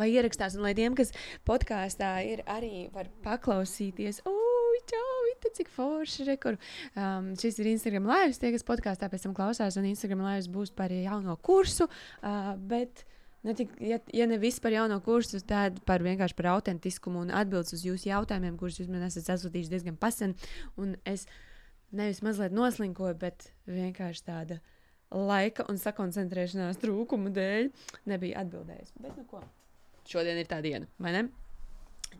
lai ierakstās, un lai tiem, kas podkāstā ir, arī var paklausīties. Ui, čau, ita, cik forši rekur. Um, šis ir Instagram live, tie, kas podkāstā pēc tam klausās, un Instagram live būs par jauno kursu. Uh, bet, Ne tik, ja, ja ne viss par jauno kursu, tad par vienkārši par autentiskumu un atbildes uz jūsu jautājumiem, kurus jūs man esat sasūtījuši diezgan pasen. Un es nevis mazliet noslinkoju, bet vienkārši tāda laika un sakoncentrēšanās trūkuma dēļ nebija atbildējis. Bet, nu ko, šodien ir tā diena, vai ne?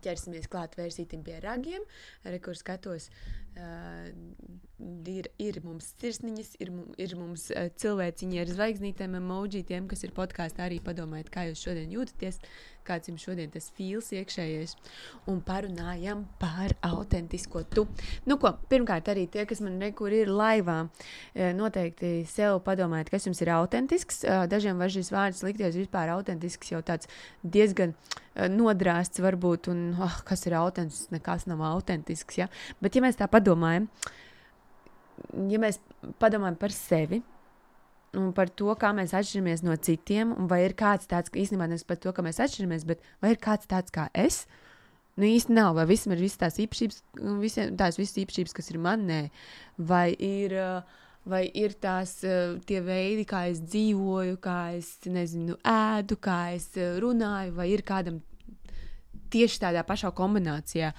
ķersimies klāt vērsītim pie ragiem, arī kur skatos, ir, ir mums sirsniņas, ir, ir mums cilvēciņi ar zvaigznītēm, emoji, tiem, kas ir podkāstā, arī padomājiet, kā jūs šodien jūtaties, kāds jums šodien tas fīls iekšējais, un parunājam par autentisko tu. Nu ko, pirmkārt, arī tie, kas man rekur ir laivā, noteikti sev padomājiet, kas jums ir autentisks. Dažiem var šis vārds likties vispār autentisks, jau tāds diezgan nodrāsts varbūt, un oh, kas ir autentisks, nekas nav autentisks, ja? Bet ja mēs tā padomājam, ja mēs padomājam par sevi, un par to, kā mēs atšķiramies no citiem, un vai ir kāds tāds, īstenībā nevis par to, kā mēs atšķiramies, bet vai ir kāds tāds kā es. Nu, īsti nav, vai visam ir visas tās īpašības, visiem, tās visas īpašības, kas ir manē, vai ir, vai ir tās tie veidi, kā es dzīvoju, kā es, nezinu, ēdu, kā es runāju, vai ir kādam tieši tādā pašā kombinācijā.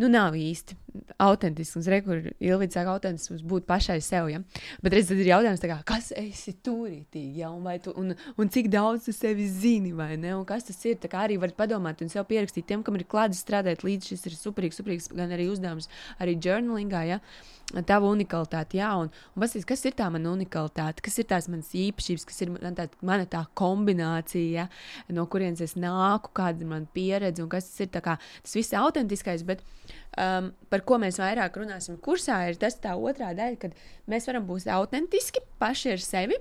Nu, nav īsti autentisks. Rekur Ilvīds saka, autentisks būt pašai sev. Ja? Bet redz, tad ir jautājums, kā, kas esi turītīgi, ja? un, tu, un, un cik daudz tu sevi zini, vai ne? Un kas tas ir? Tā kā arī varat padomāt un sev pierakstīt tiem, kam ir klāts strādāt līdzi. Šis ir superīgs, superīgs gan arī uzdevums, arī journalingā. Ja? Tava unikalitāte, jā, un, un pasīs, kas ir tā mana unikalitāte, kas ir tās manas īpašības, kas ir man tā, mana tā kombinācija, ja? no kurienes es nāku, kāda ir mana pieredze, un kas tas ir kā, tas viss ir autentiskais, bet um, par ko mēs vairāk runāsim kursā, ir tas tā otrā daļa, kad mēs varam būt autentiski paši ar sevi.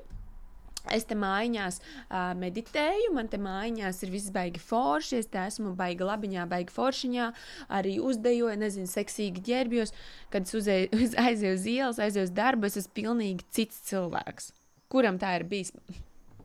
Es te mājās uh, meditēju, man te mājās ir viss baigi forši, es te esmu baigi labiņā, baigi foršiņā, arī uzdejoju, nezinu, seksīgi ģērbjos. Kad es uzēju, aizēju uz ielas, aizēju uz darbu, es esmu pilnīgi cits cilvēks. Kuram tā ir bijis?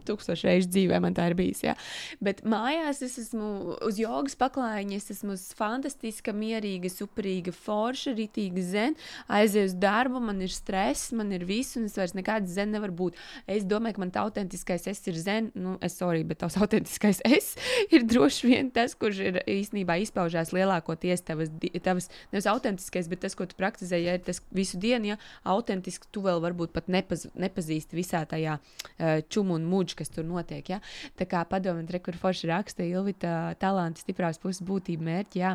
Tūkstošu reižu dzīvē man tā ir bijis. Ja? Bet mājās es esmu uz jogas paklājiņa, es esmu fantastiska, mierīga, superīga, forša, ritīga zen. Aizēju uz darbu, man ir stress, man ir viss, un es vairs nekāds zen nevaru būt. Es domāju, ka man tā autentiskais es ir zen, nu, es sorry, bet tavs autentiskais es ir droši vien tas, kurš ir īstenībā izpaužās lielākoties tavas, tavas nevis autentiskais, bet tas, ko tu praktizē, ja ir tas visu dienu, ja autentiski tu vēl varbūt pat nepaz, nepazīsti visā tajā uh, čumu un mūģu, kas tur notiek. Ja? Tā kā padomāt, re, kur forši raksta Ilvita talanti, stiprās puses būtība mērķi. Jā.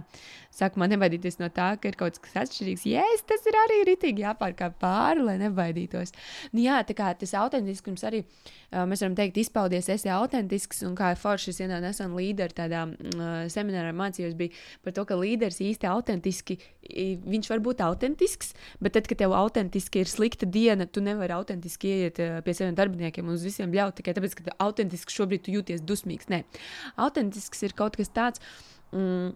Sākumā nebaidīties no tā, ka ir kaut kas atšķirīgs. Jēs, tas ir arī ritīgi jāpārkāp pāri, lai nebaidītos. Nu, jā, tā kā tas autentiskums arī, mēs varam teikt, izpaudies, esi autentisks, un kā foršs vienā nesen līderi tādā uh, seminārā mācījos, bija par to, ka līderis īsti autentiski, viņš var būt autentisks, bet tad, kad tev autentiski ir slikta diena, tu nevari autentiski uh, pie saviem darbiniekiem un uz visiem ļaut tikai tāpēc, ka autentisks šobrīd tu jūties dusmīgs. Nē, autentisks ir kaut kas tāds. Mm,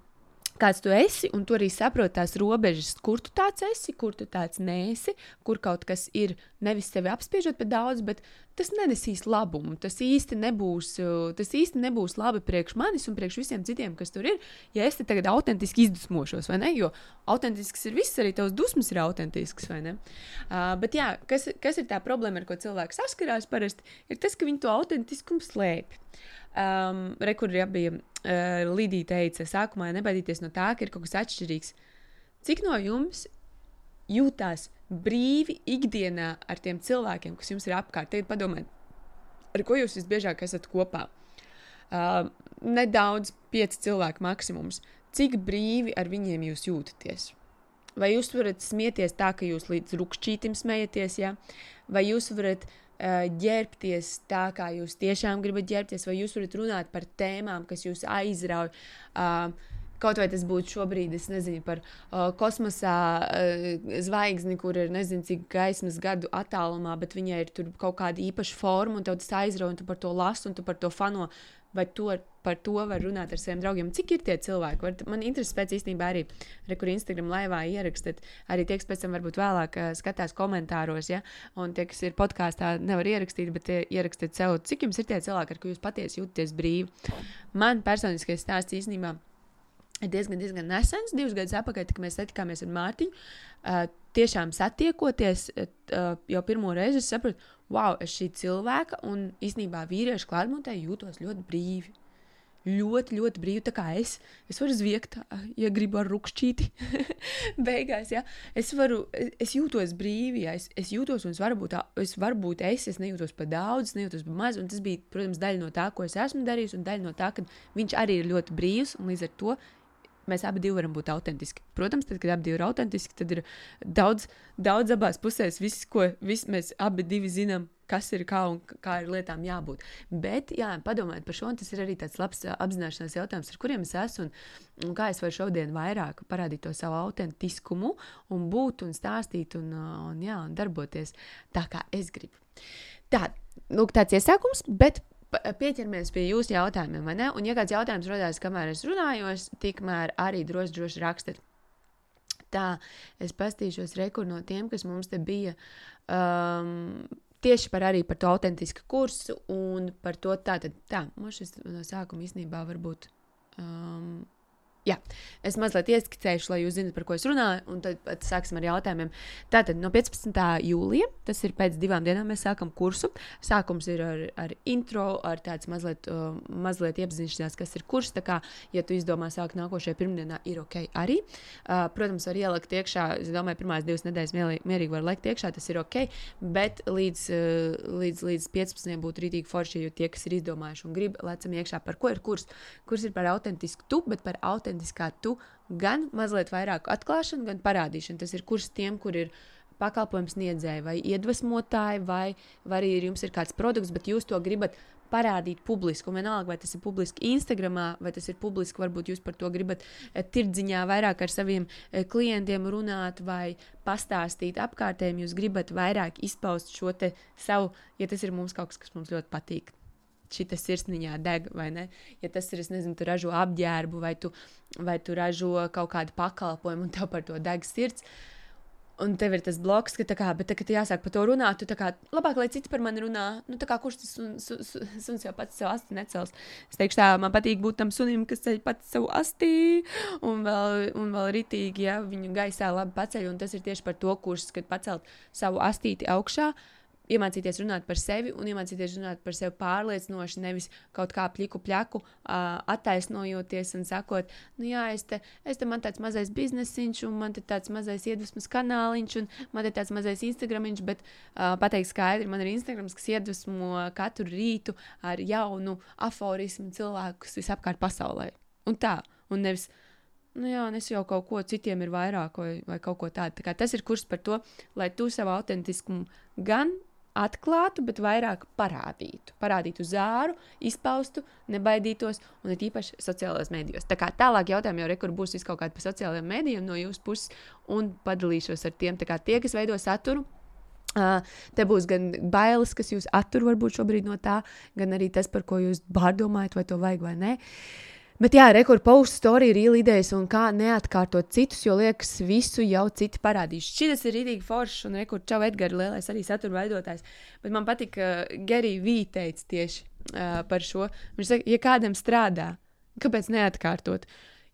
kāds tu esi, un tu arī saproti tās robežas, kur tu tāds esi, kur tu tāds nesi, kur kaut kas ir nevis sevi apspiežot par daudz, bet tas nenesīs labumu. Tas īsti nebūs, tas īsti nebūs labi priekš manis un priekš visiem citiem, kas tur ir. Ja es te tagad autentiski izdusmošos, vai ne? Jo autentisks ir viss, arī tavs dusmas ir autentisks, vai ne? Uh, bet jā, kas, kas ir tā problēma, ar ko cilvēks saskarās parasti, ir tas, ka viņi to autentiskumu slēpj. Um, Rekur jau bija uh, Lidija teica, sākumā nebaidīties no tā, ka ir kaut kas atšķirīgs. Cik no jums jūtās brīvi ikdienā ar tiem cilvēkiem, kas jums ir apkārt? Tagad padomājiet, ar ko jūs visbiežāk esat kopā? Uh, nedaudz, pieci cilvēki maksimums. Cik brīvi ar viņiem jūs jūtaties? Vai jūs varat smieties tā, ka jūs līdz rupšķītim smējaties, ja? vai jūs varat uh, ģērbties tā, kā jūs tiešām gribat ģērbties, vai jūs varat runāt par tēmām, kas jūs aizrauj. Kaut vai tas būtu šobrīd, es nezinu, par uh, kosmosā uh, zvaigzni, kur ir nezinu, cik gaismas gadu attālumā, bet viņai ir kaut kāda īpaša forma, un tev tas aizrauja, un tu par to lasi, un tu par to fano. Vai to, par to var runāt ar saviem draugiem. Cik ir tie cilvēki? Var, man interesē pēc īstenībā arī, re, kur Instagram laivā ierakstīt. Arī tie, kas pēc tam varbūt vēlāk uh, skatās komentāros, ja, un tie, kas ir podkāstā, nevar ierakstīt, bet ierakstīt sev, cik jums ir tie cilvēki, ar kuriem jūs patiesi jūtaties brīvi. Man personiskais stāsts īstenībā ir diezgan, diezgan nesens. Divus gadus atpakaļ, kad mēs satikāmies ar Mārtiņu, uh, tiešām satiekoties, uh, jau pirmo reizi es sapratu, wow, es šī cilvēka un īstenībā vīriešu klātbūtnē jūtos ļoti brīvi. Ļoti, ļoti brīvi. Tā kā es, es varu zviegt, ja gribu ar rupšķīti. Beigās, ja es varu, es jūtos brīvi, ja es, es jūtos, un es varu būt, es varu būt es, es nejūtos par daudz, es nejūtos par maz. Tas bija, protams, daļa no tā, ko es esmu darījis, un daļa no tā, ka viņš arī ir ļoti brīvs, un līdz ar to mēs abi varam būt autentiski. Protams, tad, kad abi ir autentiski, tad ir daudz, daudz abās pusēs, viss, ko viss mēs abi zinām, kas ir kā un kā ir lietām jābūt. Bet, jā, padomājiet par šo, un tas ir arī tāds labs apzināšanās jautājums, ar kuriem es esmu un, un kā es varu šodien vairāk parādīt to savu autentiskumu un būt un stāstīt un, un, jā, un darboties tā, kā es gribu. Tā, lūk, tāds iesākums, bet pieķeramies pie jūsu jautājumiem, vai ne? Un, ja kāds jautājums radās, kamēr es runāju, tikmēr arī droši, droši rakstiet. Tā, es pastīšos rekur no tiem, kas mums te bija. Um, Tieši par par to autentisku kursu un par to tātad, tā, man šis no sākuma īstenībā varbūt um, Jā, es mazliet ieskicēšu, lai jūs zinātu, par ko es runāju, un tad, tad sāksim ar jautājumiem. Tātad no 15. jūlija, tas ir pēc divām dienām, mēs sākam kursu. Sākums ir ar, ar intro, ar tādu mazliet, uh, mazliet iepazīšanās, kas ir kurs. Tā kā, ja tu izdomā sākt nākošajā pirmdienā, ir ok arī. Uh, protams, var ielikt iekšā, es domāju, pirmās divas nedēļas mierīgi, var likt iekšā, tas ir ok, bet līdz, uh, līdz, līdz 15. būtu rītīgi forši, jo tie, kas ir izdomājuši un grib, lecam iekšā, par ko ir kurs. Kurs ir par autentisku tu, bet par autentisku autentiskā tu, gan mazliet vairāk atklāšana, gan parādīšana. Tas ir kurs tiem, kur ir pakalpojums sniedzēji vai iedvesmotāji, vai, vai arī jums ir kāds produkts, bet jūs to gribat parādīt publiski. Un vienalga, vai tas ir publiski Instagram, vai tas ir publiski, varbūt jūs par to gribat e, tirdziņā vairāk ar saviem e, klientiem runāt vai pastāstīt apkārtējiem. Jūs gribat vairāk izpaust šo savu, ja tas ir mums kaut kas, kas mums ļoti patīk šī sirsniņā deg, vai ne? Ja tas ir, es nezinu, tu ražo apģērbu, vai tu, vai tu ražo kaut kādu pakalpojumu, un tev par to deg sirds. Un tev ir tas bloks, ka, kā, bet, tā, kad jāsāk par to runāt, tu kā, labāk, lai cits par mani runā. Nu, kā, kurš tas suns, sun, suns jau pats sev asti necels? Es teikšu, tā, man patīk būt tam sunim, kas ceļ pats savu astī, un vēl, un vēl ritīgi, ja viņu gaisā labi paceļ. Un tas ir tieši par to kurs, kad pacelt savu astīti augšā. Uh, iemācīties runāt par sevi un iemācīties runāt par sevi pārliecinoši, nevis kaut kā pliku pleku, uh, attaisnojoties un sakot, nu jā, es te, es te man tāds mazais biznesiņš, un man te tāds mazais iedvesmas kanāliņš, un man te tāds mazais Instagramiņš, bet uh, pateikt skaidri, man ir Instagrams, kas iedvesmo katru rītu ar jaunu aforismu cilvēkus visapkārt pasaulē. Un tā, un nevis. Nu jā, es jau kaut ko citiem ir vairāk, vai, vai kaut ko tādu. Tā tas ir kurs par to, lai tu savu autentiskumu gan atklātu, bet vairāk parādītu. Parādītu zāru, izpaustu, nebaidītos, un it īpaši sociālajos mēdījos. Tā kā tālāk jautājumi jau rekur būs kaut kādi par sociālajiem mēdījiem no jūsu puses, un padalīšos ar tiem. Tā kā tie, kas veido saturu, Uh, te būs gan bailes, kas jūs attur varbūt šobrīd no tā, gan arī tas, par ko jūs pārdomājat, vai to vajag vai nē. Uh, Bet jā, rekur post story ir īlīdējis un kā neatkārtot citus, jo liekas, visu jau citi parādījuši. Šis ir rītīgi foršs un rekur čau Edgars lielais arī satura veidotājs. Bet man patīk, ka uh, Gerija Vī teica tieši uh, par šo. Viņš saka, ja kādam strādā, kāpēc neatkārtot?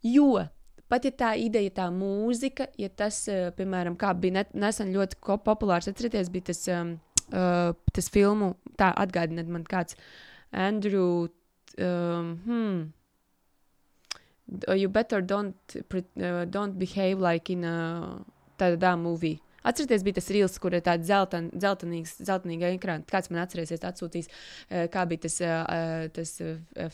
Jo Pat ja tā ideja, tā mūzika, ja tas, uh, piemēram, kā bija nesen ļoti populārs, atcerieties, bija tas, um, uh, tas filmu, tā atgādiniet man kāds Andrew, um, hmm, you better don't, uh, don't behave like in a tādā movie. Atcerieties, bija tas rīls, kur ir tāds zeltan, zeltainīga ekrāna. Kāds man atcerēsies, atsūtīs, uh, kā bija tas, uh, uh tas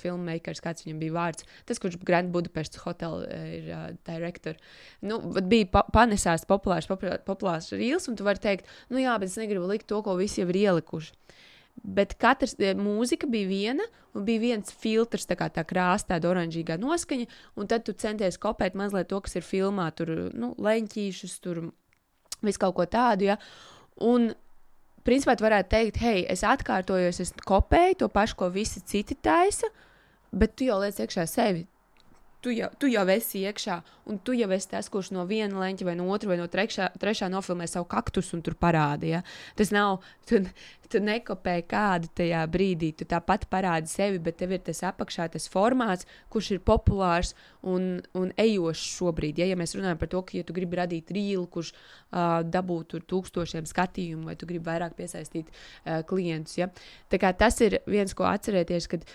filmmakers, kāds viņam bija vārds. Tas, kurš Grand Budapestas hotel uh, ir direktors. Nu, bija pa panesās populārs, populārs, populārs rīls, un tu vari teikt, nu jā, bet es negribu likt to, ko visi jau ir ielikuši. Bet katrs eh, mūzika bija viena, un bija viens filtrs, tā kā tā krāsa, tāda oranžīgā noskaņa, un tad tu centies kopēt mazliet to, kas ir filmā, tur nu, leņķīšus, tur visu kaut ko tādu. Ja? Un, principā, tu varētu teikt, hei, es atkārtojos, es kopēju to pašu, ko visi citi taisa. bet tu jau liec iekšā sevi tu jau, tu jau esi iekšā, un tu jau esi tas, kurš no viena leņķa vai no otra vai no trešā, trešā nofilmē savu kaktusu un tur parādīja. Ja? Tas nav, tu, tu nekopē kādu tajā brīdī, tu tāpat parādi sevi, bet tev ir tas apakšā, tas formāts, kurš ir populārs un, un ejošs šobrīd. Ja? ja mēs runājam par to, ka, ja tu gribi radīt rīlu, kurš uh, dabūtu tūkstošiem skatījumu, vai tu gribi vairāk piesaistīt uh, klientus, ja? tas ir viens, ko atcerēties, kad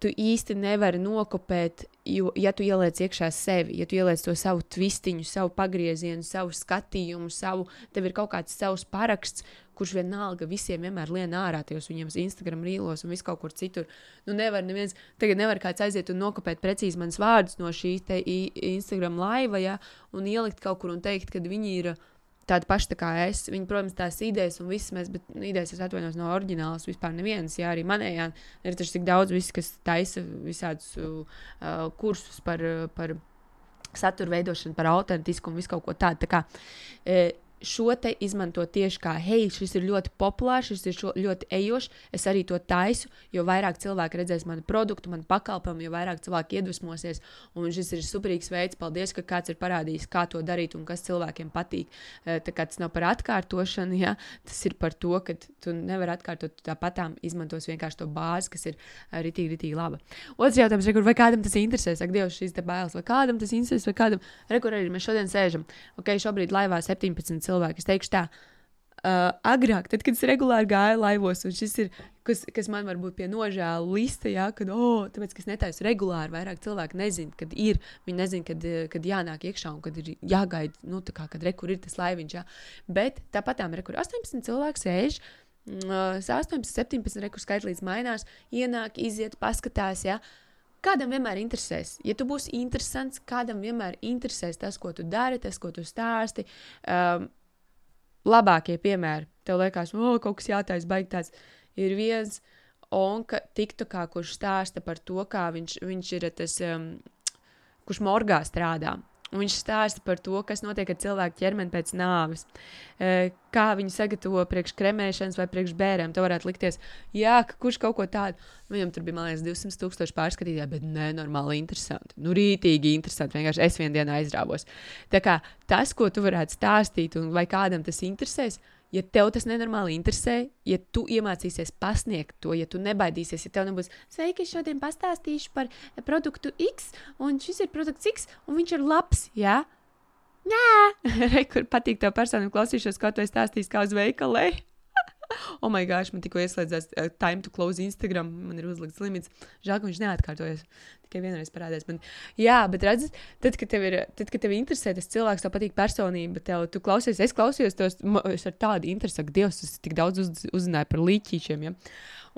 tu īsti nevari nokopēt, jo, ja tu ieliec iekšā sevi, ja tu ieliec to savu twistiņu, savu pagriezienu, savu skatījumu, savu, tev ir kaut kāds savs paraksts, kurš vienalga visiem vienmēr lien ārā tajos viņiem Instagram rīlos un vis kaut kur citur. Nu, nevar neviens, tagad nevar kāds aiziet un nokopēt precīzi manas vārdus no šī Instagram laiva, ja, un ielikt kaut kur un teikt, ka viņi ir tādi paši tā kā es. Viņi, protams, tās idejas un visas mēs, bet nu, idejas es atvainos no oriģinālas. Vispār nevienas, jā, arī manējā ir taču tik daudz, vis, kas taisa visādus uh, kursus par, par satura veidošanu, par autentisku un visu kaut ko tādu. Tā kā, e, šo te izmanto tieši kā, hei, šis ir ļoti populārs, šis ir ļoti ejošs, es arī to taisu, jo vairāk cilvēki redzēs manu produktu, manu pakalpojumu, jo vairāk cilvēki iedvesmosies. Un šis ir superīgs veids, paldies, ka kāds ir parādījis, kā to darīt un kas cilvēkiem patīk. Eh, tā kā tas nav par atkārtošanu, ja? tas ir par to, ka tu nevari atkārtot tāpatām, izmantos vienkārši to bāzi, kas ir eh, ritīgi, ritīgi laba. Otrs jautājums, rekur, vai kādam tas interesē, saka, Dievs, šīs te bailes, vai kādam tas interesē, vai kādam, rekur arī mēs šodien sēžam, ok, šobrīd laivā 17 cilvēki cilvēki. Es teikšu tā, uh, agrāk, tad, kad es regulāri gāju laivos, un šis ir, kas, kas man varbūt pie nožēla lista, jā, kad, oh, tāpēc, ka es netaisu regulāri, vairāk cilvēki nezina, kad ir, viņi nezina, kad, kad jānāk iekšā un kad ir jāgaida, nu, tā kā, kad rekur ir tas laiviņš, jā. Bet tāpat tām rekur 18 cilvēki sēž. 18, 17 rekur skaitlīdz mainās, ienāk, iziet, paskatās. Ja? Kādam vienmēr interesēs, ja tu būsi interesants, kādam vienmēr interesēs tas, ko tu dari, tas, ko tu stāsti. Um, labākie piemēri. Tev liekas, ka oh, kaut kas jātaisa, baigtās. Ir viens onka, TikTokā, kurš stāsta par to, kā viņš, viņš ir tas, um, kurš morgā strādā. Un viņš stāsta par to, kas notiek ar cilvēku ķermeni pēc nāves. E, kā viņi sagatavo priekš kremēšanas vai priekš bērniem. Tev varētu likties, jā, ka kurš kaut ko tādu. Viņam tur bija, man liekas, 200 tūkstoši pārskatītāji, bet nenormāli interesanti. Nu, rītīgi interesanti. Vienkārši es vienā dienā aizrāvos. Tā kā tas, ko tu varētu stāstīt, un vai kādam tas interesēs, ja tev tas nenormāli interesē, ja tu iemācīsies pasniegt to, ja tu nebaidīsies, ja tev nebūs, sveiki, šodien pastāstīšu par produktu X, un šis ir produkts X, un viņš ir labs, jā? Nē, rekur patīk tev personīgi klausīšos, kā tu esi stāstījis, kā uz veikalē. oh, my gosh, man tikko ieslēdzās uh, time to close Instagram. Man ir uzlikts limits. Žēl, ka viņš neatkārtojas. Tikai vienreiz parādījās. Man, jā, bet redz, tad, kad tev ir, tad, kad tev interesē tas cilvēks, tev patīk personība, tev, tu klausies, es klausījos tos, es ar tādu interesi, ka Dievs, es tik daudz uz, uzzināju par līķīšiem. Ja?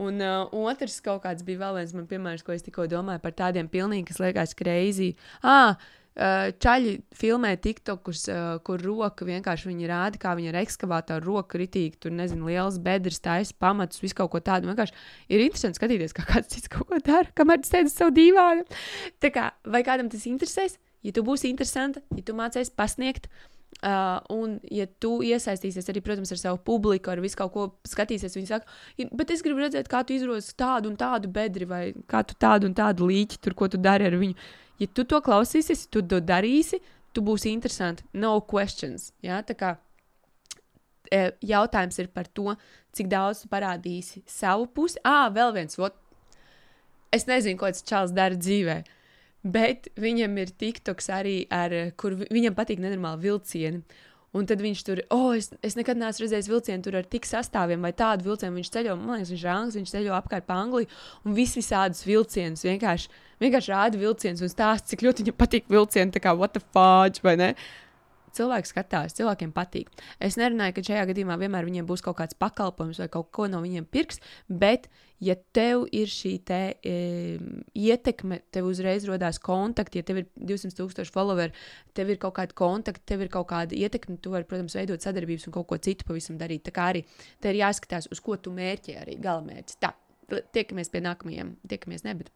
Un uh, otrs kaut kāds bija vēl viens man piemērs, ko es tikko domāju par tādiem pilnīgi, kas liekas crazy. Ah, čaļi filmē TikTokus, uh, kur roka vienkārši viņi rāda, kā viņi ar ekskavātoru roku kritīgi, tur nezinu, liels bedres, taisa pamatus, visu kaut ko tādu. Vienkārši ir interesanti skatīties, kā kāds cits kaut ko dara, kamēr tas sēž savu dīvānu. Tā kā, vai kādam tas interesēs? Ja tu būsi interesanta, ja tu mācīsies pasniegt, Uh, un, ja tu iesaistīsies arī, protams, ar savu publiku, ar visu kaut ko skatīsies, viņi saka, bet es gribu redzēt, kā tu izrozi tādu un tādu bedri, vai kā tu tādu un tādu līķi, tur, ko tu dari ar viņu. Ja tu to klausīsies, tu to darīsi, tu būsi interesanti. No questions. Ja? Tā kā e, jautājums ir par to, cik daudz tu parādīsi savu pusi. Ah, vēl viens, ot, es nezinu, ko tas čels dara dzīvēm. Bet viņam ir TikToks arī, ar, kur viņam patīk nenormāli vilcieni. Un tad viņš tur, oh, es, es nekad neesmu redzējis vilcienu tur ar tik sastāviem vai tādu vilcienu. Viņš ceļo, man liekas, viņš ir anglis, viņš ceļo apkārt pa Angliju un vis visādus vilcienus vienkārši, vienkārši rāda vilcienus un stāsta, cik ļoti viņam patīk vilcieni, tā kā what the fudge, vai ne? Cilvēki skatās, cilvēkiem patīk. Es nerunāju, ka šajā gadījumā vienmēr viņiem būs kaut kāds pakalpojums vai kaut ko no viņiem pirks, bet, ja tev ir šī te, e, ietekme, tev uzreiz rodās kontakti, ja tev ir 200 tūkstoši followeri, tev ir kaut kāda kontakta, tev ir kaut kāda ietekme, tu vari, protams, veidot sadarbības un kaut ko citu pavisam darīt. Tā kā arī te ir jāskatās, uz ko tu mērķi arī galamērķis. Tā, tiekamies pie nākamajiem, tiekamies ne, bet.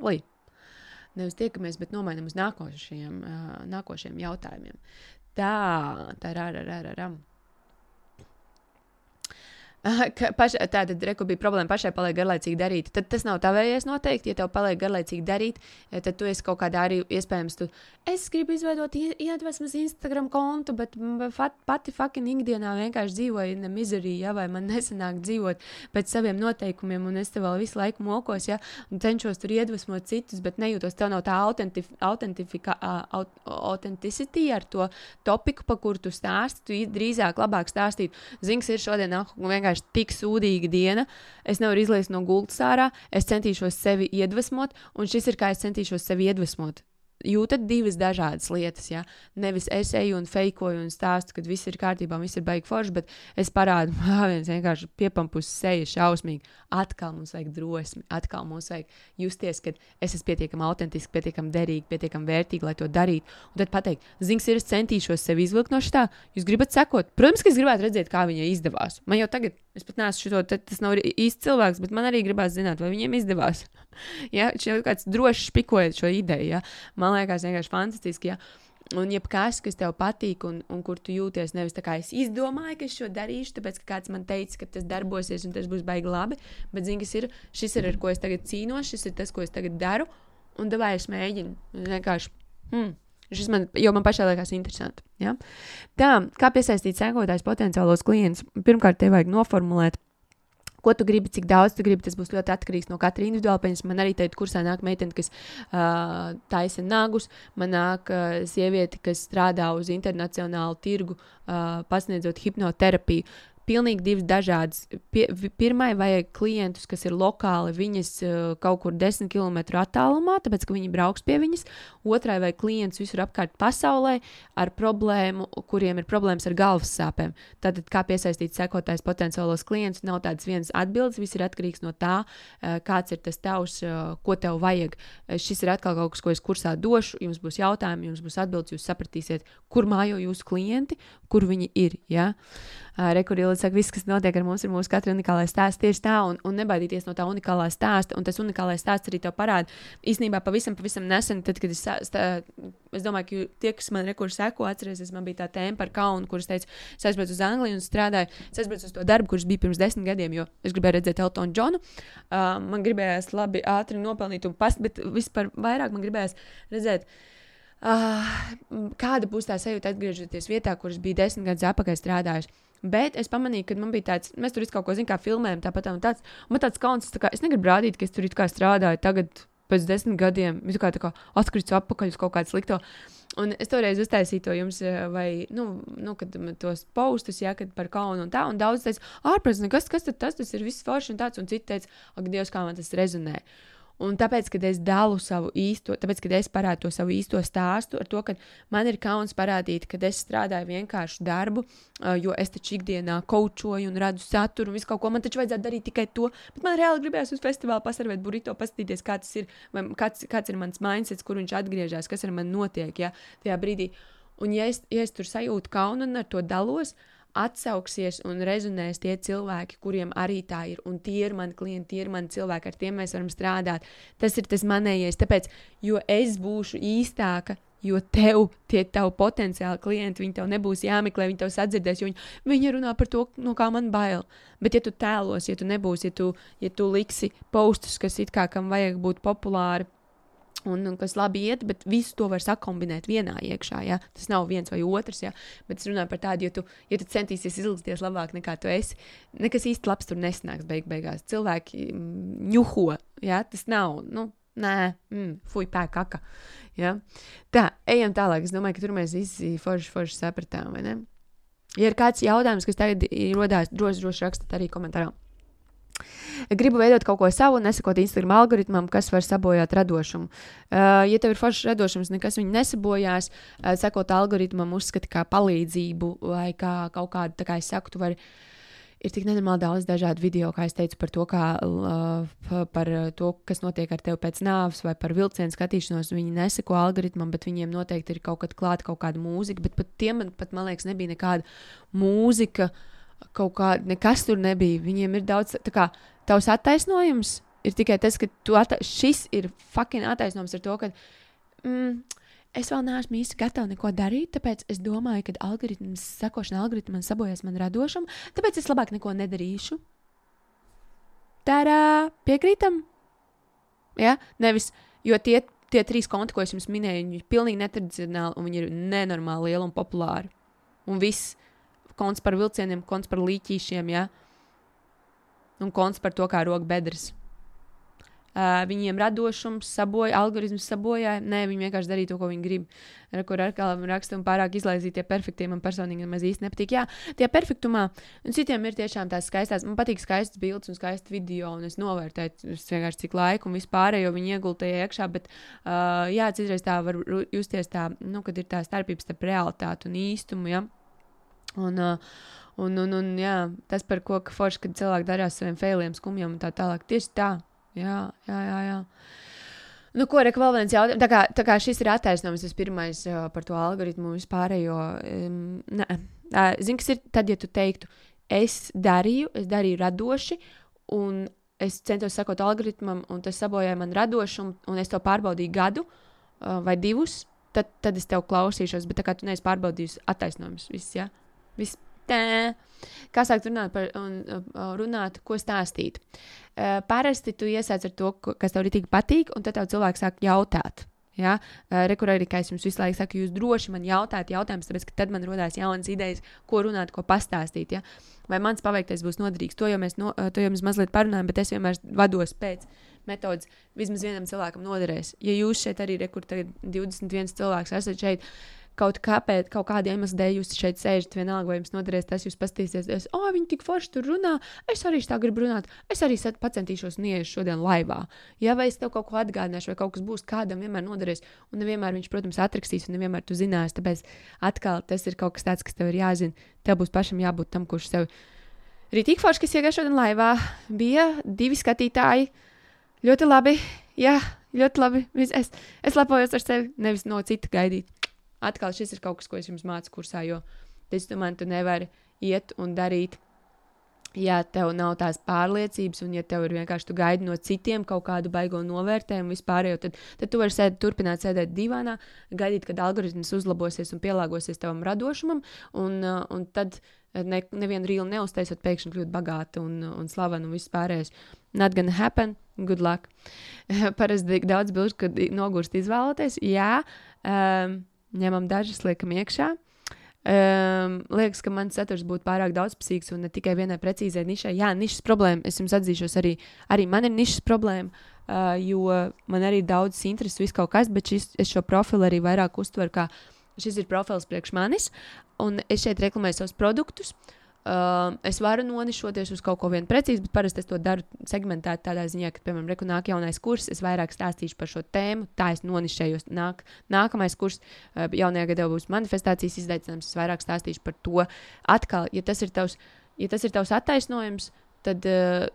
Oi, nevis tiekamies, bet nomainām uz nākošiem, nākošiem jautājumiem. Tā, tā ir ar, ar, ar. Paš, tāda reku bija problēma pašai paliek garlaicīgi darīt. Tad tas nav tavējais noteikti. Ja tev paliek garlaicīgi darīt, tad tu esi kaut kādā arī iespējams. Tu, es gribu izveidot iedvesmas Instagram kontu, bet fat, pati fucking ikdienā vienkārši dzīvoju ne mizerī, ja, vai man nesanāk dzīvot pēc saviem noteikumiem, un es te vēl visu laiku mokos, ja, un cenšos tur iedvesmot citus, bet nejūtos, tev nav tā autentif, aut, autenticitāte ar to topiku, pa kuru tu stāsti. Tu drīzāk labāk stāstītu, zings ir šodien vienkārši vienkārši tik sūdīga diena. Es nevaru izlaist no gultas ārā, es centīšos sevi iedvesmot, un šis ir kā es centīšos sevi iedvesmot jūtat divas dažādas lietas. Ja? Nevis es eju un feikoju un stāstu, ka viss ir kārtībā, viss ir baigi forši, bet es parādu, ka viens vienkārši piepampus seja šausmīgi. Atkal mums vajag drosmi, atkal mums vajag justies, ka es esmu pietiekami autentiski, pietiekami derīgi, pietiekami vērtīgi, lai to darītu. Un tad pateikt, zings, ir es centīšos sevi izvilkt no štā, jūs gribat sekot. Protams, ka es gribētu redzēt, kā viņai izdevās. Man jau tagad, es pat neesmu šo, tas nav īsts cilvēks, bet man arī gribās zināt, vai viņiem izdevās. ja, šeit kāds droši špikoja šo ideju. Ja? Man liekas, vienkārši fantastiski. Ja? Un, ja kas, tev patīk, un, un kur tu jūties, nevis tā kā es izdomāju, ka es šo darīšu, tāpēc ka kāds man teica, ka tas darbosies un tas būs baigi labi. Bet, zini, kas ir, šis ir, ar ko es tagad cīnos, šis ir tas, ko es tagad daru, un davai es mēģinu. Vienkārši, hmm, Šis man, jo man pašai liekas interesanti. Ja? Tā, kā piesaistīt sekotājus potenciālos klientus? Pirmkārt, te vajag noformulēt, ko tu gribi, cik daudz tu gribi. Tas būs ļoti atkarīgs no katra individuāla. Pēc man arī teikt, kursā nāk meitene, kas uh, taisa nagus, man nāk uh, sieviete, kas strādā uz internacionālu tirgu, uh, pasniedzot hipnoterapiju pilnīgi divas dažādas. Pirmai vajag klientus, kas ir lokāli, viņas uh, kaut kur desmit km attālumā, tāpēc ka viņi brauks pie viņas. Otrai vajag klientus visur apkārt pasaulē ar problēmu, kuriem ir problēmas ar galvas sāpēm. Tātad, kā piesaistīt sekotājs potenciālos klientus, nav tādas vienas atbildes. Viss ir atkarīgs no tā, uh, kāds ir tas tavs, uh, ko tev vajag. Šis ir atkal kaut kas, ko es kursā došu. Jums būs jautājumi, jums būs atbildes, jūs sapratīsiet, kur mājo jūsu klienti, kur viņi ir. Ja? Rekurīlis saka, viss, kas notiek ar mums, ir mūsu katra unikālais stāsts. Tieši tā, un, un nebaidīties no tā unikālā stāsta. Un tas unikālais stāsts arī tev parāda. Īsnībā pavisam, pavisam nesen, tad, kad es, stā, es domāju, ka tie, kas man rekursi seko, atcerēsies, man bija tā tēma par kaunu, kuras teicu, es aizbraucu uz Angliju un strādāju. Es aizbraucu uz to darbu, kurš bija pirms desmit gadiem, jo es gribēju redzēt Eltonu Džonu. Uh, man gribējās labi, ātri nopelnīt un past, bet vispār vairāk man gribējās redzēt. Uh, kāda būs tā sajūta atgriežoties vietā, kuras bija desmit gadus atpakaļ strādājusi? Bet es pamanīju, ka man bija tāds, mēs tur kaut ko zinām, kā filmējam, tāpat un tāds. Un man tāds kauns, tā kā, es negribu rādīt, ka es tur strādāju tagad, pēc desmit gadiem. Es kā, kā atkrītu atpakaļ uz kaut kādu slikto. Un es toreiz uztaisīju to jums, eh, vai, nu, nu kad tos postus, ja, kad par kaunu un tā, un daudz teica, ārprāts, kas, kas tad tas, tas ir viss forši un tāds, un citi teica, ak, Dievs, kā man tas rezonē. Un tāpēc, kad es dalu savu īsto, tāpēc, kad es parādu to savu īsto stāstu ar to, ka man ir kauns parādīt, ka es strādāju vienkāršu darbu, jo es taču ikdienā kočoju un radu saturu un visu kaut ko. Man taču vajadzētu darīt tikai to, bet man reāli gribējās uz festivālu pasarvēt burrito, paskatīties, kā tas ir, kāds, kāds ir mans mindsets, kur viņš atgriežas, kas ar mani notiek ja, tajā brīdī. Un ja es, ja es tur sajūtu kaunu un ar to dalos, uh, atsauksies un rezonēs tie cilvēki, kuriem arī tā ir. Un tie ir mani klienti, tie ir mani cilvēki, ar tiem mēs varam strādāt. Tas ir tas manējais. Tāpēc, jo es būšu īstāka, jo tev tie tavi potenciāli klienti, viņi tev nebūs jāmeklē, viņi tev sadzirdēs, jo viņi, viņi runā par to, no kā man bail. Bet, ja tu tēlos, ja tu nebūsi, ja tu, ja tu liksi postus, kas it kā kam vajag būt populāri, Un, un kas labi iet, bet visu to var sakombinēt vienā iekšā. Ja? Tas nav viens vai otrs. Ja? Bet es runāju par tādu, ja tu, ja tu centīsies izlikties labāk nekā tu esi, nekas īsti labs tur nesnāks beig beigās. Cilvēki mm, ņuho. Ja? Tas nav. Nu, Nē, mm, fuj, pēkaka. Ja? Tā, ejam tālāk. Es domāju, ka tur mēs visi forši, forši sapratām. Ja ir kāds jautājums, kas tagad rodās, droši, droši rakstiet arī komentārā. Gribu veidot kaut ko savu, nesakot Instagram algoritmam, kas var sabojāt radošumu. Uh, ja tev ir foršs radošums, nekas viņu nesabojās, uh, sekot algoritmam, uzskati kā palīdzību vai kā kaut kādu, tā kā es saku, tu vari. Ir tik nenormāli daudz dažādu video, kā es teicu, par to, kā, uh, par to, kas notiek ar tevi pēc nāves, vai par vilcienu skatīšanos. Viņi neseko algoritmam, bet viņiem noteikti ir kaut, kad klāta kaut kāda mūzika. Bet pat tiem, pat, man liekas, nebija nekāda mūzika. Uh, kaut kā, nekas tur nebija. Viņiem ir daudz, tā kā tavs attaisnojums ir tikai tas, ka atta šis ir fucking attaisnojums ar to, ka mm, es vēl neesmu īsti gatava neko darīt, tāpēc es domāju, ka algoritms, sekošana algoritmam sabojās man radošumu, tāpēc es labāk neko nedarīšu. Tērā, piekrītam? Ja? Nevis, jo tie, tie trīs konti, ko es jums minēju, viņi ir pilnīgi netradicionāli un viņi ir nenormāli lieli un populāri. Un viss konts par vilcieniem, konts par līķīšiem, ja? un konts par to, kā rok bedres. Uh, viņiem radošums sabojāja, algoritms sabojāja. Nē, viņi vienkārši darīja to, ko viņi grib. Ar kur ar kādam rakstam pārāk izlaizītie perfektie man personīgi nemaz īsti nepatīk. Jā, tie perfektumā, un citiem ir tiešām tās skaistās. Man patīk skaistas bildes un skaisti video, un es novērtēju vienkārši cik laiku un vispārējo viņi ieguldīja iekšā. Bet, uh, jā, citreiz tā var justies tā, nu, kad ir tā starpība starp realitāti un īstumu. Ja? Un, un, un, un jā, tas, par ko forši, kad cilvēki darās saviem failiem, skumjiem un tā tālāk. Tieši tā. Jā, jā, jā. jā. Nu, ko reka vēl viens jautājums? Tā kā, tā kā šis ir attaisnojums, tas pirmais par to algoritmu vispārējo. Um, nē, zini, kas ir tad, ja tu teiktu, es darīju, es darīju radoši, un es centos sekot algoritmam, un tas sabojāja man radošumu, un es to pārbaudīju gadu uh, vai divus, tad, tad es tev klausīšos, bet tā kā tu neesi pārbaudījis attaisnojumus, viss. Ja? Viss tē. Kā sākt runāt par, un runāt, ko stāstīt? Uh, parasti tu iesāc ar to, kas tev arī patīk, un tad tev cilvēks sāk jautāt. Ja? Uh, Rekurēri, kā es jums visu laiku saku, jūs droši man jautājat jautājumus, tāpēc, ka tad man rodās jaunas idejas, ko runāt, ko pastāstīt. Ja? Vai mans paveiktais būs noderīgs? To jau mēs, no, to jau mēs mazliet parunājam, bet es vienmēr vados pēc metodas. Vismaz vienam cilvēkam noderēs. Ja jūs šeit arī rekurējat 21 cilvēks, esat šeit, uh, kaut kāpēc, kaut kāda iemesla dēļ jūs šeit sēžat, vienalga, vai jums noderēs tas, jūs paskatīsieties, o, oh, viņi tik forši tur runā, es arī tā gribu runāt, es arī pacentīšos un ieiešu šodien laivā. Ja vai es tev kaut ko atgādināšu, vai kaut kas būs, kādam vienmēr noderēs, un nevienmēr viņš, protams, atrakstīs, un nevienmēr tu zinās, tāpēc atkal tas ir kaut kas tāds, kas tev ir jāzina. Tev būs pašam jābūt tam, kurš sev ir tik forši, kas iegāja šodien laivā. Bija divi skatītāji. Ļoti labi, jā, ļoti labi. Es, es lepojos ar sevi, nevis no cita gaidīt atkal šis ir kaut kas, ko es jums mācu kursā, jo es domāju, tu nevari iet un darīt. Ja tev nav tās pārliecības, un ja tev ir vienkārši tu gaidi no citiem kaut kādu baigo novērtējumu, vispār jau, tad, tad tu vari sēd, turpināt sēdēt divānā, gaidīt, kad algoritms uzlabosies un pielāgosies tavam radošumam, un, uh, un tad ne, nevienu rīlu neuztaisot, pēkšņi kļūt bagāti un, un slaveni un viss pārējais. Not gonna happen, good luck. Parasti daudz bilžu, kad nogurst izvēloties. Jā, um, ņemam dažas, liekam iekšā. Um, liekas, ka mans saturs būtu pārāk daudzpusīgs un ne tikai vienai precīzai nišai. Jā, nišas problēma. Es jums atzīšos, arī, arī man ir nišas problēma, uh, jo man arī daudz intereses, viss kaut kas, bet šis, es šo profilu arī vairāk uztveru kā šis ir profils priekš manis, un es šeit reklamēju savus produktus. Uh, Uh, es varu nonišoties uz kaut ko vienu precīzi, bet parasti es to daru segmentēt tādā ziņā, ka, piemēram, reku nāk jaunais kurs, es vairāk stāstīšu par šo tēmu, tā es nonišējos. Nāk, nākamais kurs, uh, jaunajā gadā būs manifestācijas izaicinājums, es vairāk stāstīšu par to. Atkal, ja tas ir tavs, ja tas ir tavs attaisnojums, tad uh,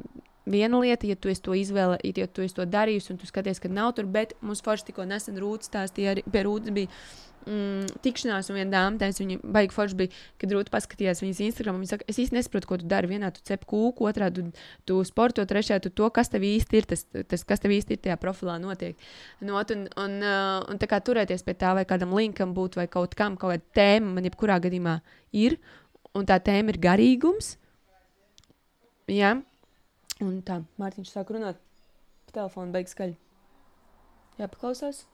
viena lieta, ja tu to izvēlējies, ja tu to darījusi un tu skaties, ka nav tur, bet mums forši tikko nesen rūtas stāstīja, arī pie rūtas bija mm, tikšanās, un viena dāma teica, viņa baigi forši bija, kad Rūta paskatījās viņas Instagram. Viņa saka, es īsti nesaprotu, ko tu dari. Vienā tu cep kūku, otrā tu, tu sporto, trešajā tu to, kas tev īsti ir, tas, tas kas tev īsti ir tajā profilā notiek. Not, un, un, uh, un tā kā turēties pie tā, vai kādam linkam būtu, vai kaut kam, kaut kāda tēma man jebkurā gadījumā ir, un tā tēma ir garīgums. Jā, un tā, Mārtiņš sāk runāt telefonu, beigas skaļi. Jā, paklausās.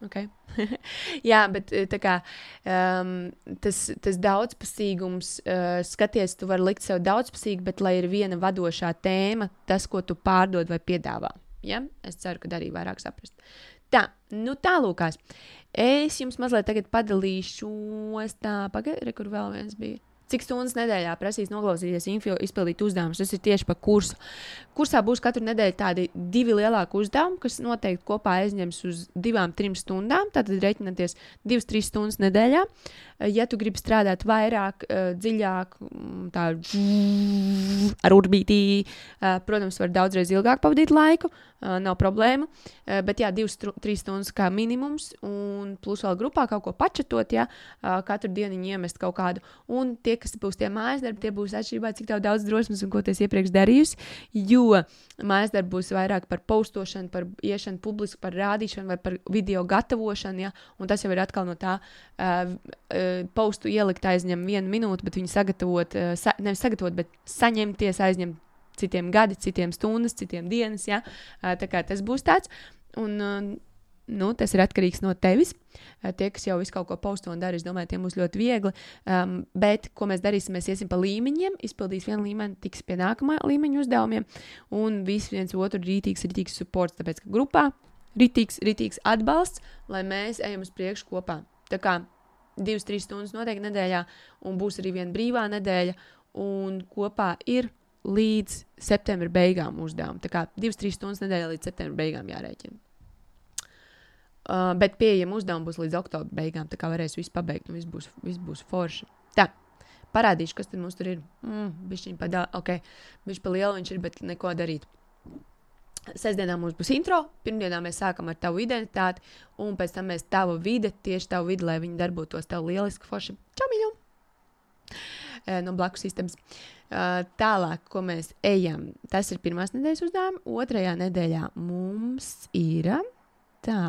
Okay. Jā, bet eh, kā, um, tas, tas daudzpusīgums, uh, skaties, tu vari likt sev daudzpusīgi, bet lai ir viena vadošā tēma, tas, ko tu pārdod vai piedāvā. Ja? Es ceru, ka arī vairāk saprast. Tā, nu tālūkās. Es jums mazliet padalīšos, tā, pagaidiet, kur vēl viens bija cik stundas nedēļā prasīs noklausīties info, izpildīt uzdevumus. Tas ir tieši par kursu. Kursā būs katru nedēļu tādi divi lielāki uzdevumi, kas noteikti kopā aizņems uz divām, trim stundām. Tātad reiķināties divas, trīs stundas nedēļā. Ja tu gribi strādāt vairāk, eh, dziļāk, mm, tā ar urbītī, eh, protams, var daudzreiz ilgāk pavadīt laiku. nav problēma. Bet, jā, divas, trīs stundas kā minimums, un plus vēl grupā kaut ko pačatot, ja katru dienu iemest kaut kādu. Un tie, kas būs tie mājas darbi, tie būs atšķirībā, cik daudz drosmes un ko tu iepriekš darījusi. Jo mājas darbi būs vairāk par postošanu, par iešanu publiski, par rādīšanu vai par video gatavošanu. Ja? Un tas jau ir atkal no tā, uh, postu ielikt aizņem vienu minūti, bet viņu sagatavot, uh, sa nevis sagatavot, bet saņemties aizņemt citiem gadi, citiem stundas, citiem dienas. Ja? Uh, tā kā tas būs tāds. Un, uh, nu, tas ir atkarīgs no tevis. Tie, kas jau visu kaut ko posto un dara, es domāju, tiem būs ļoti viegli. Um, bet, ko mēs darīsim, mēs iesim pa līmeņiem, izpildīs vienu līmeni, tiks pie nākamā līmeņa uzdevumiem, un viss viens otru rītīgs, rītīgs supports, tāpēc, ka grupā rītīgs, rītīgs atbalsts, lai mēs ejam uz priekšu kopā. Tā kā divas, trīs stundas noteikti nedēļā, un būs arī viena brīvā nedēļa, un kopā ir līdz septembra beigām uzdevumi. Tā kā divas, trīs stundas nedēļā līdz septembra beigām jārēķina. Uh, bet pieejama uzdevuma būs līdz oktobra beigām. Tā kā varēs visu pabeigt, un viss būs, viss būs forši. Tā, parādīšu, kas tur mums tur ir. Mm, Bišķiņ pa, okay. Pa lielu viņš ir, bet neko darīt. Sestdienā mums būs intro, pirmdienā mēs sākam ar tavu identitāti, un pēc tam mēs tavu vidi, tieši tavu vidi, lai viņi darbotos tev lieliski forši. Čau, mīļo! No blakus sistēmas. Uh, tālāk, ko mēs ejam, tas ir pirmās nedēļas uzdevums. Otrajā nedēļā mums ir tā,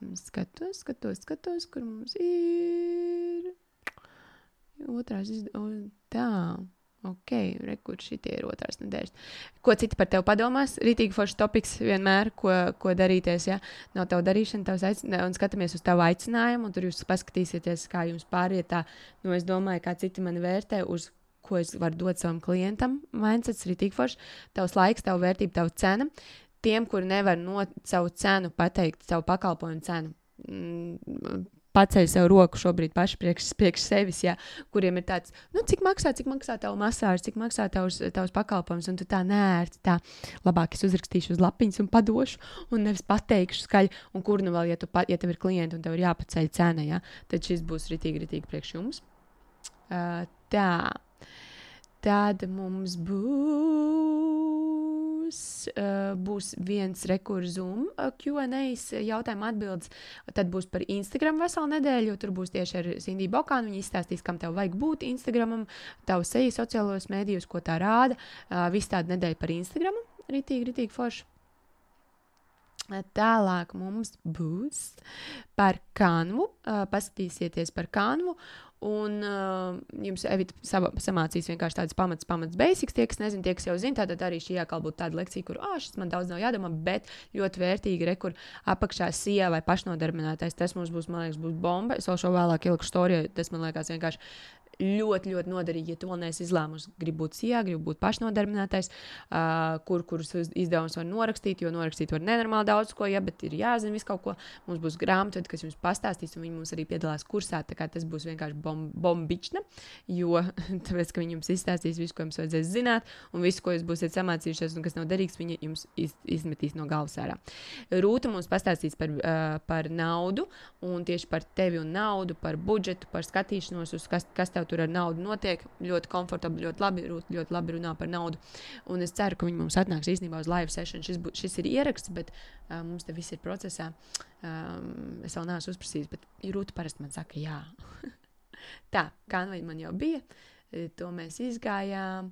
Skatos, skatos, skatos, kur mums ir. Otrās izdevuma. Tā. Ok, rekurors šitie ir otrās nedēļas. Ko citi par tevi padomās? Rītīgi foršs topiks vienmēr, ko, ko darīties. Ja? Nav tev darīšana, tavs aicinājums, un skatāmies uz tavu aicinājumu, un tur jūs paskatīsieties, kā jums pāriet tā. Nu, es domāju, kā citi mani vērtē uz ko es varu dot savam klientam. Mindsets ir rītīgi foršs, tavs laiks, tava vērtība, tava cena tiem, kuri nevar no savu cenu pateikt, savu pakalpojumu cenu. Paceļ sev roku šobrīd paši priekš, priekš sevis, ja, kuriem ir tāds, nu, cik maksā, cik maksā tavu masāžu, cik maksā tavs, tavs pakalpojums, un tu tā nērti, tā labāk es uzrakstīšu uz lapiņas un padošu, un nevis pateikšu skaļi, un kur nu vēl, ja, tu, ja tev ir klienti un tev ir jāpaceļ cena, ja, tad šis būs ritīgi, ritīgi priekš jums. Uh, tā, tad mums būs būs, uh, būs viens rekurs Zoom uh, QA, jautājuma atbildes. Tad būs par Instagram veselu nedēļu, jo tur būs tieši ar Sindiju Bokānu. Viņa izstāstīs, kam tev vajag būt Instagramam, tavu seju sociālajos mēdījos, ko tā rāda. Uh, Viss tāda nedēļa par Instagram. Ritīgi, ritīgi forši. Tālāk mums būs par kanvu. Uh, paskatīsieties par kanvu. Un uh, jums Evita samācīs vienkārši tādas pamats, pamats basics. Tie, kas nezina, tie, kas jau zina, tad arī šī jākal būtu tāda lekcija, kur, ah, šis man daudz nav jādomā, bet ļoti vērtīgi, re, kur apakšā sija vai pašnodarbinātais. Tas mums būs, man liekas, būs bomba. Es vēl šo vēlāk ielikšu storijā, tas man liekas vienkārši ļoti, ļoti noderīgi, ja tu vēl neesi izlēmusi, gribi būt sijā, gribi būt pašnodarbinātais, uh, kur, kurus izdevumus var norakstīt, jo norakstīt var nenormāli daudz ko, ja, bet ir jāzina visu kaut ko. Mums būs grāmata, kas jums pastāstīs, un viņi mums arī piedalās kursā. Tas būs vienkārši bom, bombična, jo tāpēc, viņi jums izstāstīs visu, ko jums vajadzēs zināt, un visu, ko jūs būsiet samācījušies, un kas nav derīgs, viņi jums iz, izmetīs no galvas ārā. Rūta mums pastāstīs par, uh, par naudu, un tieši par tevi un naudu, par budžetu, par skatīšanos, uz kas, kas tev tur ar naudu notiek. Ļoti komfortabli, ļoti labi, ļoti labi runā par naudu. Un es ceru, ka viņi mums atnāks īstenībā uz live sesiju. Šis, šis ir ieraksts, bet uh, mums te viss ir procesā. Um, es vēl neesmu uzprasījis, bet Rūta parasti man saka, jā. Tā, kā nu man jau bija, to mēs izgājām.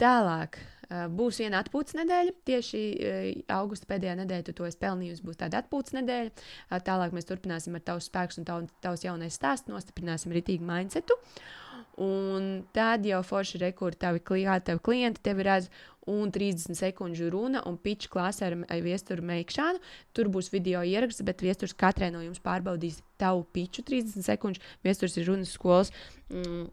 Tālāk uh, būs viena atpūtas nedēļa. Tieši uh, augusta pēdējā nedēļa, tu to esi pelnījusi, būs tāda atpūtas nedēļa. Uh, tālāk mēs turpināsim ar tavs spēks un tavu, tavs jaunais stāsts, nostiprināsim ritīgu mindsetu. Un tad jau forši rekurbi tavi klienti, tevi klienti tevi redz, un 30 sekundžu runa un pitch klasē ar viesturu meikšanu. Tur būs video ieraksts, bet viesturs katrai no jums pārbaudīs tavu pitchu 30 sekundžu. Viesturs ir runas skolas. Mm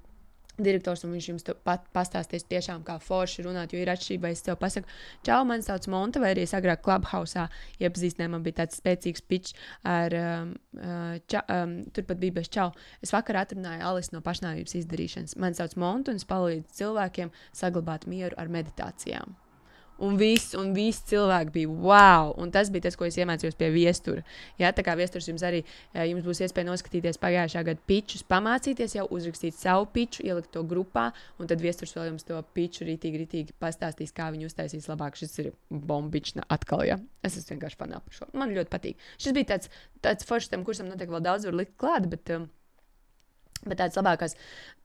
direktors, un viņš jums pat pastāstīs tiešām, kā forši runāt. Jo ir atšķirība, vai es tev pasaku, čau, man sauc Monta, vai arī es agrāk Clubhouse iepazīstināju, man bija tāds spēcīgs pitch ar, um, uh, ča, um, turpat bija bez čau. Es vakar atrunāju Alisu no pašnāvības izdarīšanas. Man sauc Monta, un es palīdzu cilvēkiem saglabāt mieru ar meditācijām. Un viss, un viss cilvēki bija wow! Un tas bija tas, ko es iemācījos pie viestura. Jā, tā kā viesturs jums arī jums būs iespēja noskatīties pagājušā gada pičus, pamācīties jau uzrakstīt savu piču, ielikt to grupā, un tad viesturs vēl jums to piču rītīgi, rītīgi pastāstīs, kā viņi uztaisīs labāk. Šis ir bombičs atkal, jā. Es esmu vienkārši fanā par šo. Man ļoti patīk. Šis bija tāds, tāds foršs tam kursam, noteikti vēl daudz var likt klāt, bet. Um, Bet tāds labākais,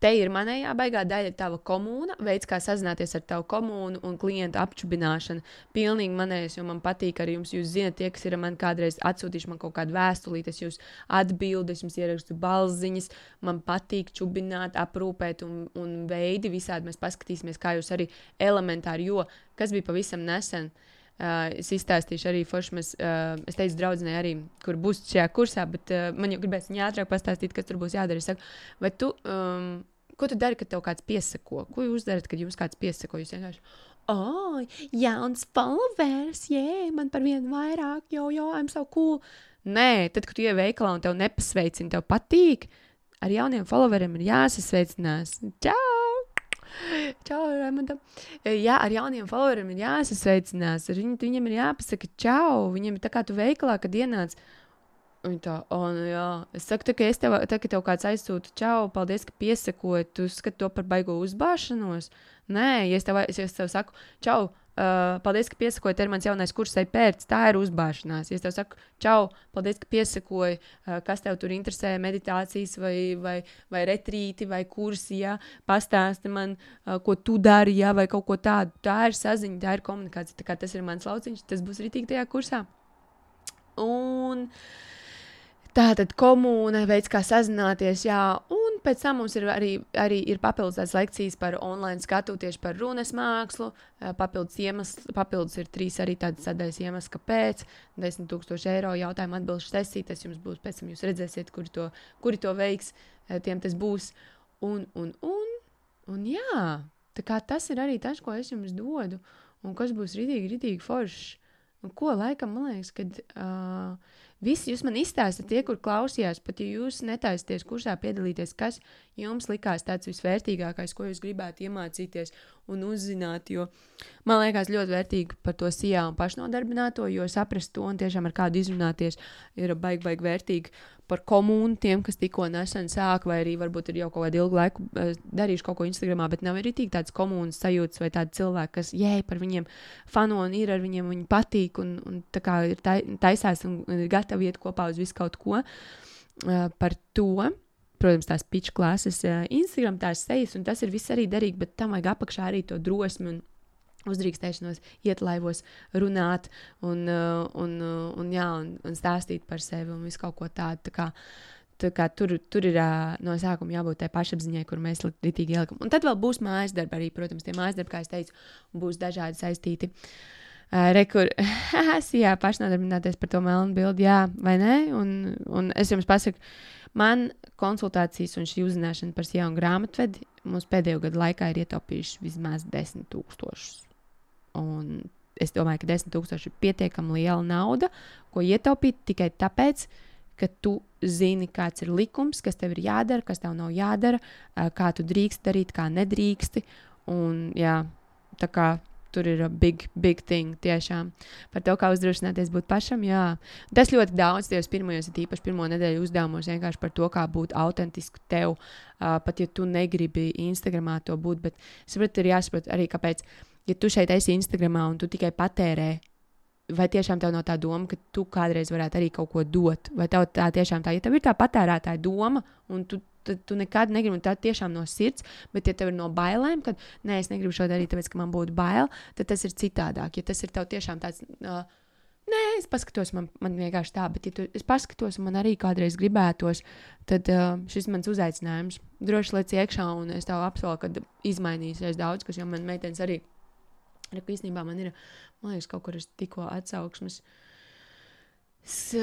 te ir manējā baigā daļa, tava komūna, veids, kā sazināties ar tavu komūnu un klientu apčubināšana. Pilnīgi manējais, jo man patīk arī jums, jūs zinat, tie, kas ir man kādreiz atsūtījuši man kaut kādu vēstulīti, es jūs atbildu, es jums ierakstu balziņas, man patīk čubināt, aprūpēt un, un veidi visādi mēs paskatīsimies, kā jūs arī elementāri, jo kas bija pavisam nesen. Uh, Uh, es izstāstīšu arī Foršmas. Uh, es teicu, draudzenei arī, kur būs šajā kursā, bet uh, man jau gribēs viņa ātrāk pastāstīt, kas tur būs jādara. Es saku, vai tu, um, ko tu dari, kad tev kāds piesako? Ko jūs darat, kad jums kāds piesako? Jūs vienkārši, oh, jauns followers, jē, yeah, man par vienu vairāk, jo, jo, I'm so cool. Nē, tad, kad tu ej veikalā un tev nepasveicina, tev patīk, ar jauniem followeriem ir jāsasveicinās. Čau! Čau, Raimonda. Jā, ar jauniem followeriem ir jāsasveicinās. Ar viņu, viņam ir jāpasaka, čau. Viņam ir tā kā tu veikalā, kad ienāc. Viņa tā, oh, nu jā. Es saku, tā, ka es tev, tā, ka tev kāds aizsūta, čau, paldies, ka piesakoji. Tu skati to par baigo uzbāšanos. Nē, ja es tev, es tev saku, čau, Uh, paldies, ka piesakoji, te ir mans jaunais kurs, ai pēc, tā ir uzbāšanās. Ja es tev saku, čau, paldies, ka piesakoji, uh, kas tev tur interesē, meditācijas vai, vai, vai retrīti vai kursi, ja pastāsti man, uh, ko tu dari, ja, vai kaut ko tādu. Tā ir saziņa, tā ir komunikācija, tā tas ir mans lauciņš, tas būs ritīgi tajā kursā. Un tā tad komūna, veids, kā sazināties, jā, un pēc tam mums ir arī, arī ir papildus tādas lekcijas par online skatu, tieši par runas mākslu. Papildus iemesls, papildus ir trīs arī tādas sadaļas iemesls, kāpēc. 10 tūkstoši eiro jautājumu atbildšu sesija, tas jums būs, pēc tam jūs redzēsiet, kuri to, kuri to veiks, tiem tas būs. Un, un, un, un jā, tā kā tas ir arī tas, ko es jums dodu, un kas būs ritīgi, ritīgi foršs. Un ko laikam man liekas, kad. Uh, Visi jūs man izstāstāt, tie, kur klausījās, pat ja jūs netaisties kursā piedalīties, kas jums likās tāds visvērtīgākais, ko jūs gribētu iemācīties un uzzināt. Jo man liekas ļoti vērtīgi par to sijā un pašnodarbināto, jo saprast to un tiešām ar kādu izrunāties ir baigi, baigi vērtīgi par komunu, tiem, kas tikko nesen sāk, vai arī varbūt ir jau kaut kādu ilgu laiku uh, darījuši kaut ko Instagramā, bet nav arī tik tāds komunas sajūtas vai tādi cilvēki, kas, jē, par viņiem fano un ir ar viņiem, viņi patīk un, un tā kā ir taisās un ir gatavi iet kopā uz visu kaut ko uh, par to. Protams, tās pitch klases, uh, Instagram, tās sejas, un tas ir viss arī derīgi, bet tam vajag apakšā arī to drosmi un uzdrīkstēšanos, iet laivos, runāt un, uh, un, uh, un, jā, un, un stāstīt par sevi un visu kaut ko tādu. Tā kā, tā kā tur, tur ir no sākuma jābūt tai pašapziņai, kur mēs litīgi ielikam. Un tad vēl būs mājas darbi arī, protams, tie mājas darbi, kā es teicu, būs dažādi saistīti. Uh, Rekur, jā, pašnodarbināties par to melnu bildi, jā, vai nē? Un, un es jums pasaku, man konsultācijas un šī uzzināšana par jaunu grāmatvedi mums pēdējo gadu laikā ir ietaupījuši vismaz 10 tūkstošus Un es domāju, ka 10,000 ir pietiekami liela nauda, ko ietaupīt tikai tāpēc, ka tu zini, kāds ir likums, kas tev ir jādara, kas tev nav jādara, kā tu drīkst darīt, kā nedrīksti. Un, jā, tā kā tur ir big, big thing tiešām par to, kā uzdrošināties būt pašam. Jā. Tas ļoti daudz, tajos pirmajos, īpaši pirmo nedēļu uzdevumos, vienkārši par to, kā būt autentisku tev, uh, pat ja tu negribi Instagramā to būt. Bet es saprotu, ir jāsaprot arī, kāpēc ja tu šeit esi Instagramā un tu tikai patērē, vai tiešām tev nav tā doma, ka tu kādreiz varētu arī kaut ko dot, vai tev tā tiešām tā, ja tev ir tā patērētāja doma, un tu, tu, tu nekad negribi, tā tiešām no sirds, bet ja tev ir no bailēm, kad nē, es negribu šo darīt, tāpēc, ka man būtu bail, tad tas ir citādāk. Ja tas ir tev tiešām tāds. Uh, Nē, es paskatos, man, man vienkārši tā, bet, ja tu, es paskatos, un man arī kādreiz gribētos, tad uh, šis ir mans uzaicinājums. Droši liec iekšā, un es tev apsolu, ka izmainīsies daudz, kas jau man meitenes arī Ja, īstenībā man ir, man liekas, kaut kur es tikko atsauksmes.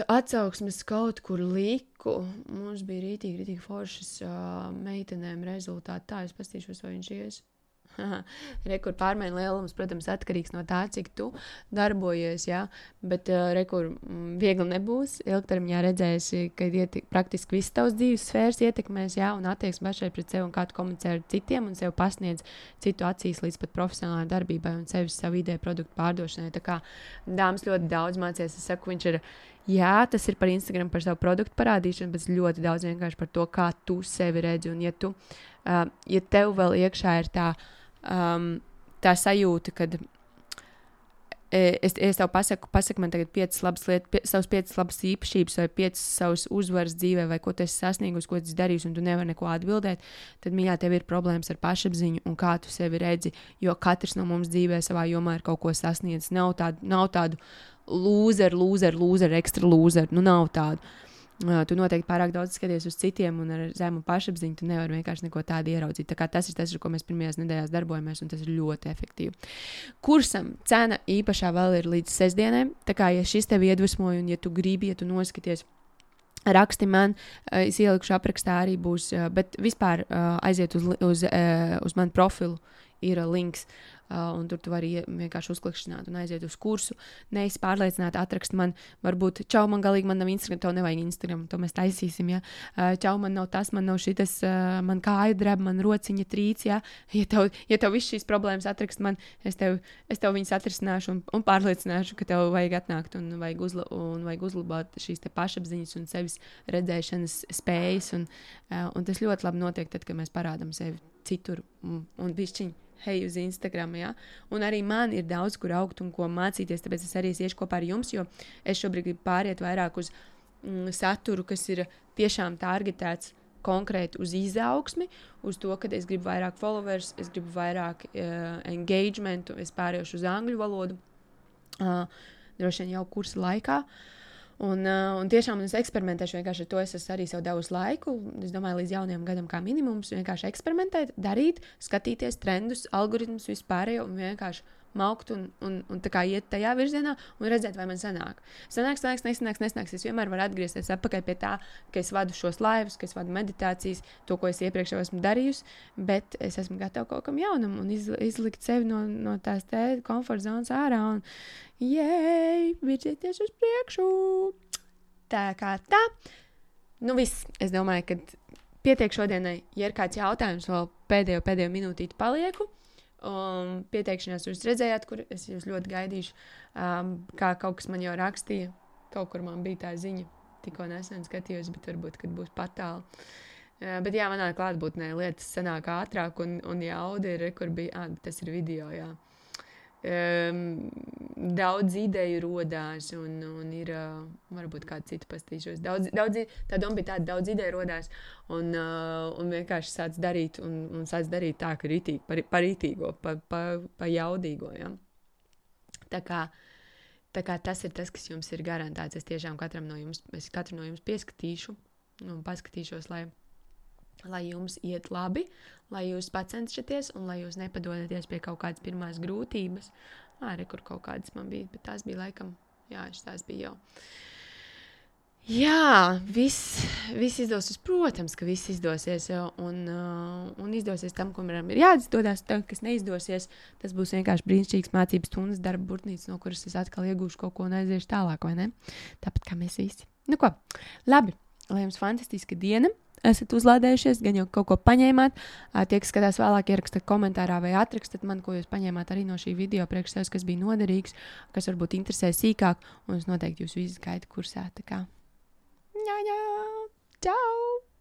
Atsauksmes kaut kur liku. Mums bija rītīgi, rītīgi foršas uh, meitenēm rezultāti. Tā es paskatīšos, vai viņš ies. Rekur pārmaiņu lielums, protams, atkarīgs no tā, cik tu darbojies. Jā, bet uh, rekur mm, viegli nebūs. Ilgtermiņā redzēsi, ka ietik, praktiski viss tavs dzīves sfēras ietekmēs, jā, un attieksme pašai pret sevi un kā tu komunicē ar citiem un sev pasniedz citu acīs līdz pat profesionālajai darbībai un sevis savu ideju produktu pārdošanai. Tā kā dāmas ļoti daudz mācījās, es saku, viņš ir. Jā, tas ir par Instagram, par savu produktu parādīšanu, bet ļoti daudz vienkārši par to, kā tu sevi redzi. Un, ja, tu, uh, ja tev vēl iekšā ir tā, um, tā sajūta, ka e, es, es tev pasaku, pasaku man tagad piecas labas lietas, pie, savas piecas labas īpašības, vai piecas savas uzvaras dzīvē, vai ko tu esi sasniegusi, ko tu esi darījusi, un tu nevari neko atbildēt, tad, mīļā, tev ir problēmas ar pašapziņu un kā tu sevi redzi. Jo katrs no mums dzīvē savā jomā ir kaut ko sasniedzis. Nav tādu, nav tādu lūzeru, lūzeru, lūzeru, ekstra lūzeru. Nu, nav tādu. Tu noteikti pārāk daudz skaties uz citiem, un ar zemu pašapziņu tu nevari vienkārši neko tādu ieraudzīt. Tā tas ir tas, ar ko mēs pirmajās nedēļās darbojamies, un tas ir ļoti efektīvi. Kursam cena īpašā vēl ir līdz sestdienai. Tā kā ja šis tev iedvesmoja, un ja tu gribi, ja tu noskaties. Raksti man, es ielikšu aprakstā arī būs, bet vispār aiziet uz, uz, uz manu profilu, ir links. Uh, un tur tu vari vienkārši uzklikšķināt un aiziet uz kursu. Neesi pārliecināta, atrakst man, varbūt, čau, man galīgi man nav Instagram, tev nevajag Instagram, to mēs taisīsim. Ja? Uh, čau, man nav tas, man nav šis, uh, man kāja drēb, man rociņa trīc. Ja, ja tev, ja tev viss šīs problēmas atrakst man, es tev, es tev viņas atrisināšu un, un pārliecināšu, ka tev vajag atnākt un vajag, uzla, un vajag uzlabot šīs pašapziņas un sevis redzēšanas spējas. Un, uh, un tas ļoti labi notiek tad, kad mēs parādām sevi citur un, un bišķiņu hei, uz Instagram. Ja? Un arī man ir daudz, kur augt un ko mācīties. Tāpēc es arī iešu kopā ar jums, jo es šobrīd gribu pāriet vairāk uz mm, saturu, kas ir tiešām targetēts konkrēti uz izaugsmi, uz to, ka es gribu vairāk followers, es gribu vairāk uh, engagementu, es pāriešu uz angļu valodu. Uh, droši vien jau kursa laikā. Uh, Un, uh, un tiešām es eksperimentēšu vienkārši ar to. Es esmu arī sev devusi laiku. Es domāju, līdz jaunajam gadam, kā minimums, vienkārši eksperimentēt, darīt, skatīties trendus, algoritmus, vispārējo un vienkārši maukt un, un, un iet tajā virzienā un redzēt, vai man sanāk. Sanāks, sanāks, nesanāks, nesanāks. Es vienmēr varu atgriezties atpakaļ pie tā, ka es vadu šos laivus, ka es vadu meditācijas, to, ko es iepriekš jau esmu darījusi, bet es esmu gatava kaut kam jaunam un iz, izlikt sevi no, no tās komforta zonas ārā. Un, Jēj, virzieties uz priekšu! Tā kā tā. Nu, viss. Es domāju, ka pietiek šodienai. Ja ir kāds jautājums, vēl pēdējo, pēdējo minūtīti palieku. Um, pieteikšanās jūs redzējāt, kur es jūs ļoti gaidīšu. Um, kā kaut kas man jau rakstīja, kaut kur man bija tā ziņa. Tikko nesen skatījos, bet varbūt, kad būs patāli. Uh, bet jā, manā klātbūtnē lietas sanāk ātrāk, un, un jauda ir, kur bija, ah, tas ir video, jā um, daudz ideju radās, un, un ir uh, varbūt kāda cita pastīšos. Daudz, daudz, tā doma bija tāda, daudz ideju radās, un, uh, un vienkārši sāc darīt, un, un sāc darīt tā, ka ritīgi, par, par rītīgo, pa, pa, pa jaudīgo. Ja? Tā kā, tā kā tas ir tas, kas jums ir garantēts. Es tiešām katram no jums, es katru no jums pieskatīšu un paskatīšos, lai lai jums iet labi, lai jūs pacenšaties un lai jūs nepadodaties pie kaut kādas pirmās grūtības. Arī kur kaut kādas man bija, bet tās bija laikam, jā, tās bija jau. Jā, viss, viss izdosies. Protams, ka viss izdosies. Un, uh, un izdosies tam, kuram ir jāizdodas. Tam, kas neizdosies, tas būs vienkārši brīnišķīgs mācības stundas, darba burtnīca, no kuras es atkal iegūšu kaut ko un aiziešu tālāk, vai ne? Tāpat kā mēs visi. Nu, ko? Labi, lai jums fantastiska diena! Esat uzlādējušies, gan jau kaut ko paņēmāt. Tie, kas skatās vēlāk, ierakstiet komentārā vai atrakstat man, ko jūs paņēmāt arī no šī video priekš sevis, kas bija noderīgs, kas varbūt interesē sīkāk, un es noteikti jūs visus gaidu kursā. Tā kā, jā, jā, čau!